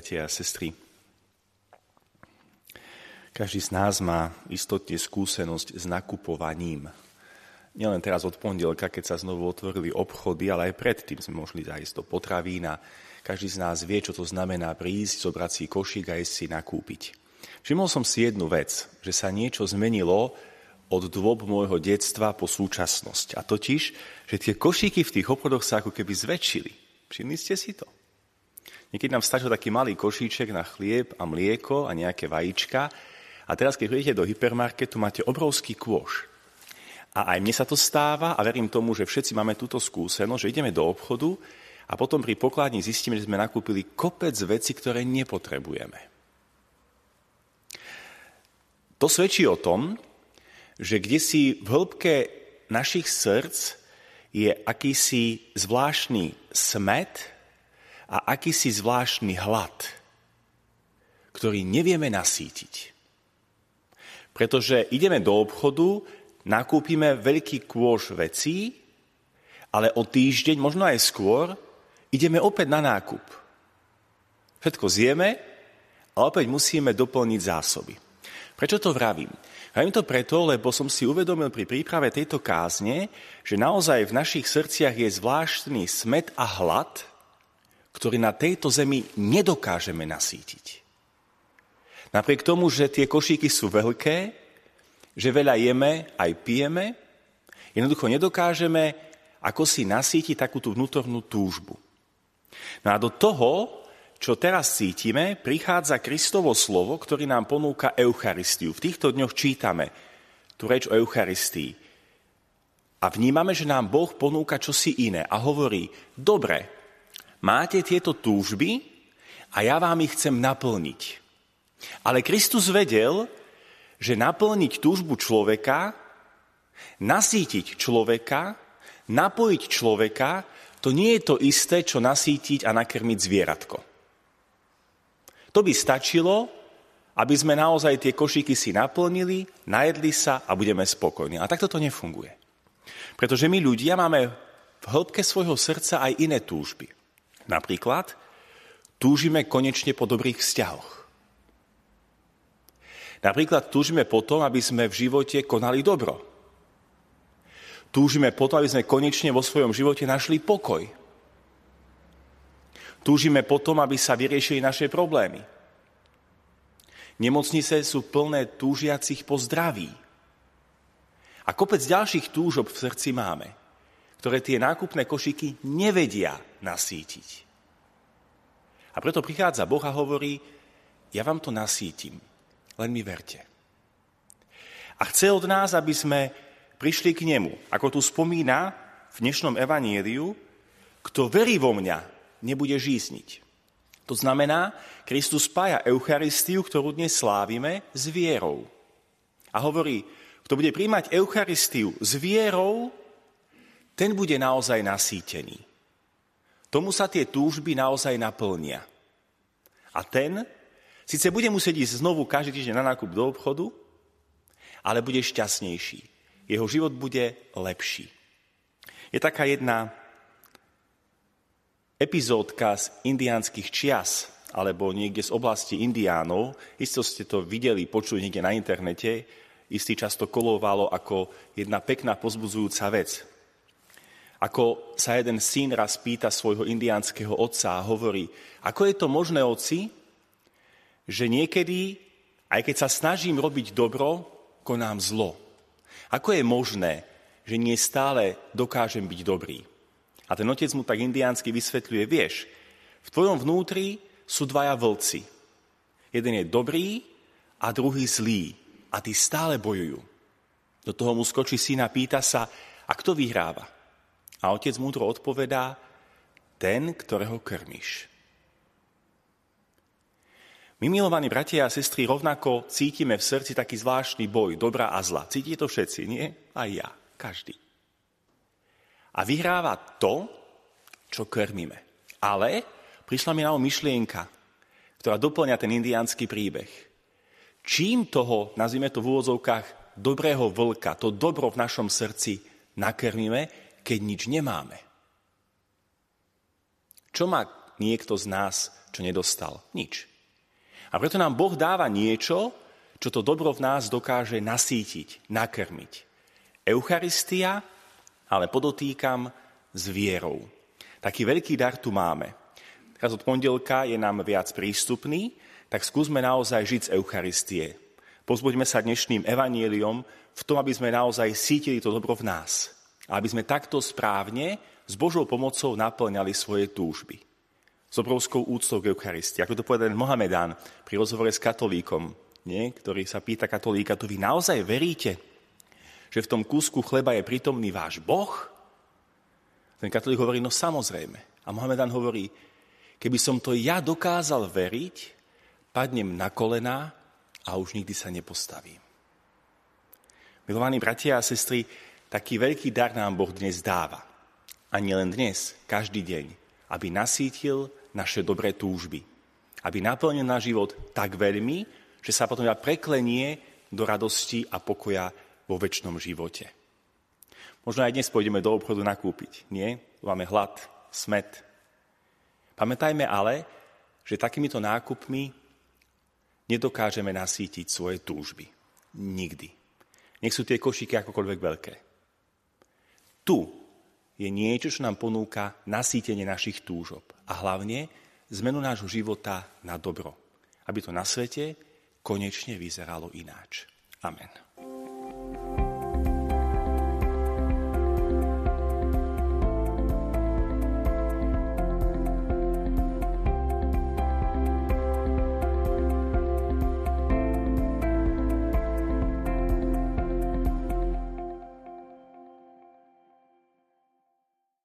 bratia a sestry. Každý z nás má istotne skúsenosť s nakupovaním. Nielen teraz od pondelka, keď sa znovu otvorili obchody, ale aj predtým sme mohli zájsť do potravín a každý z nás vie, čo to znamená prísť, zobrať si košík a ísť si nakúpiť. Všimol som si jednu vec, že sa niečo zmenilo od dôb môjho detstva po súčasnosť. A totiž, že tie košíky v tých obchodoch sa ako keby zväčšili. Všimli ste si to? Niekedy nám stačil taký malý košíček na chlieb a mlieko a nejaké vajíčka. A teraz, keď prídete do hypermarketu, máte obrovský kôš. A aj mne sa to stáva a verím tomu, že všetci máme túto skúsenosť, že ideme do obchodu a potom pri pokladni zistíme, že sme nakúpili kopec veci, ktoré nepotrebujeme. To svedčí o tom, že kde si v hĺbke našich srdc je akýsi zvláštny smet, a akýsi zvláštny hlad, ktorý nevieme nasítiť. Pretože ideme do obchodu, nakúpime veľký kôž vecí, ale o týždeň, možno aj skôr, ideme opäť na nákup. Všetko zjeme a opäť musíme doplniť zásoby. Prečo to vravím? Vravím to preto, lebo som si uvedomil pri príprave tejto kázne, že naozaj v našich srdciach je zvláštny smet a hlad, ktorý na tejto zemi nedokážeme nasítiť. Napriek tomu, že tie košíky sú veľké, že veľa jeme, aj pijeme, jednoducho nedokážeme ako si nasítiť takú tú vnútornú túžbu. No a do toho, čo teraz cítime, prichádza Kristovo slovo, ktorý nám ponúka Eucharistiu. V týchto dňoch čítame tú reč o Eucharistii. A vnímame, že nám Boh ponúka čosi iné a hovorí, dobre, máte tieto túžby a ja vám ich chcem naplniť. Ale Kristus vedel, že naplniť túžbu človeka, nasítiť človeka, napojiť človeka, to nie je to isté, čo nasítiť a nakrmiť zvieratko. To by stačilo, aby sme naozaj tie košíky si naplnili, najedli sa a budeme spokojní. A takto to nefunguje. Pretože my ľudia máme v hĺbke svojho srdca aj iné túžby. Napríklad túžime konečne po dobrých vzťahoch. Napríklad túžime po tom, aby sme v živote konali dobro. Túžime po tom, aby sme konečne vo svojom živote našli pokoj. Túžime po tom, aby sa vyriešili naše problémy. Nemocnice sú plné túžiacich po zdraví. A kopec ďalších túžob v srdci máme ktoré tie nákupné košiky nevedia nasítiť. A preto prichádza Boh a hovorí, ja vám to nasítim, len mi verte. A chce od nás, aby sme prišli k nemu. Ako tu spomína v dnešnom evaníliu, kto verí vo mňa, nebude žízniť. To znamená, Kristus spája Eucharistiu, ktorú dnes slávime, s vierou. A hovorí, kto bude príjmať Eucharistiu s vierou, ten bude naozaj nasýtený. Tomu sa tie túžby naozaj naplnia. A ten síce bude musieť ísť znovu každý týždeň na nákup do obchodu, ale bude šťastnejší. Jeho život bude lepší. Je taká jedna epizódka z indiánskych čias, alebo niekde z oblasti indiánov. Isto ste to videli, počuli niekde na internete. Istý čas to kolovalo ako jedna pekná pozbudzujúca vec. Ako sa jeden syn raz pýta svojho indiánskeho otca a hovorí, ako je to možné, oci, že niekedy, aj keď sa snažím robiť dobro, konám zlo. Ako je možné, že nie stále dokážem byť dobrý? A ten otec mu tak indiánsky vysvetľuje, vieš, v tvojom vnútri sú dvaja vlci. Jeden je dobrý a druhý zlý. A tí stále bojujú. Do toho mu skočí syna a pýta sa, a kto vyhráva? A otec múdro odpovedá, ten, ktorého krmiš. My, milovaní bratia a sestry, rovnako cítime v srdci taký zvláštny boj, dobra a zla. Cítite to všetci, nie? Aj ja, každý. A vyhráva to, čo krmíme. Ale prišla mi na myšlienka, ktorá doplňa ten indiánsky príbeh. Čím toho, nazvime to v úvodzovkách, dobrého vlka, to dobro v našom srdci nakrmíme, keď nič nemáme. Čo má niekto z nás, čo nedostal? Nič. A preto nám Boh dáva niečo, čo to dobro v nás dokáže nasítiť, nakrmiť. Eucharistia, ale podotýkam s vierou. Taký veľký dar tu máme. Teraz od pondelka je nám viac prístupný, tak skúsme naozaj žiť z Eucharistie. Pozbuďme sa dnešným evanieliom v tom, aby sme naozaj sítili to dobro v nás. Aby sme takto správne s Božou pomocou naplňali svoje túžby. S obrovskou úctou k Eucharistii. Ako to povedal Mohamedán pri rozhovore s katolíkom, nie? ktorý sa pýta katolíka, tu vy naozaj veríte, že v tom kúsku chleba je prítomný váš Boh? Ten katolík hovorí, no samozrejme. A Mohamedán hovorí, keby som to ja dokázal veriť, padnem na kolená a už nikdy sa nepostavím. Milovaní bratia a sestry, taký veľký dar nám Boh dnes dáva. A nielen dnes, každý deň, aby nasítil naše dobré túžby. Aby naplnil náš život tak veľmi, že sa potom preklenie do radosti a pokoja vo väčšnom živote. Možno aj dnes pôjdeme do obchodu nakúpiť, nie? Máme hlad, smet. Pamätajme ale, že takýmito nákupmi nedokážeme nasítiť svoje túžby. Nikdy. Nech sú tie košíky akokoľvek veľké. Tu je niečo, čo nám ponúka nasýtenie našich túžob a hlavne zmenu nášho života na dobro, aby to na svete konečne vyzeralo ináč. Amen.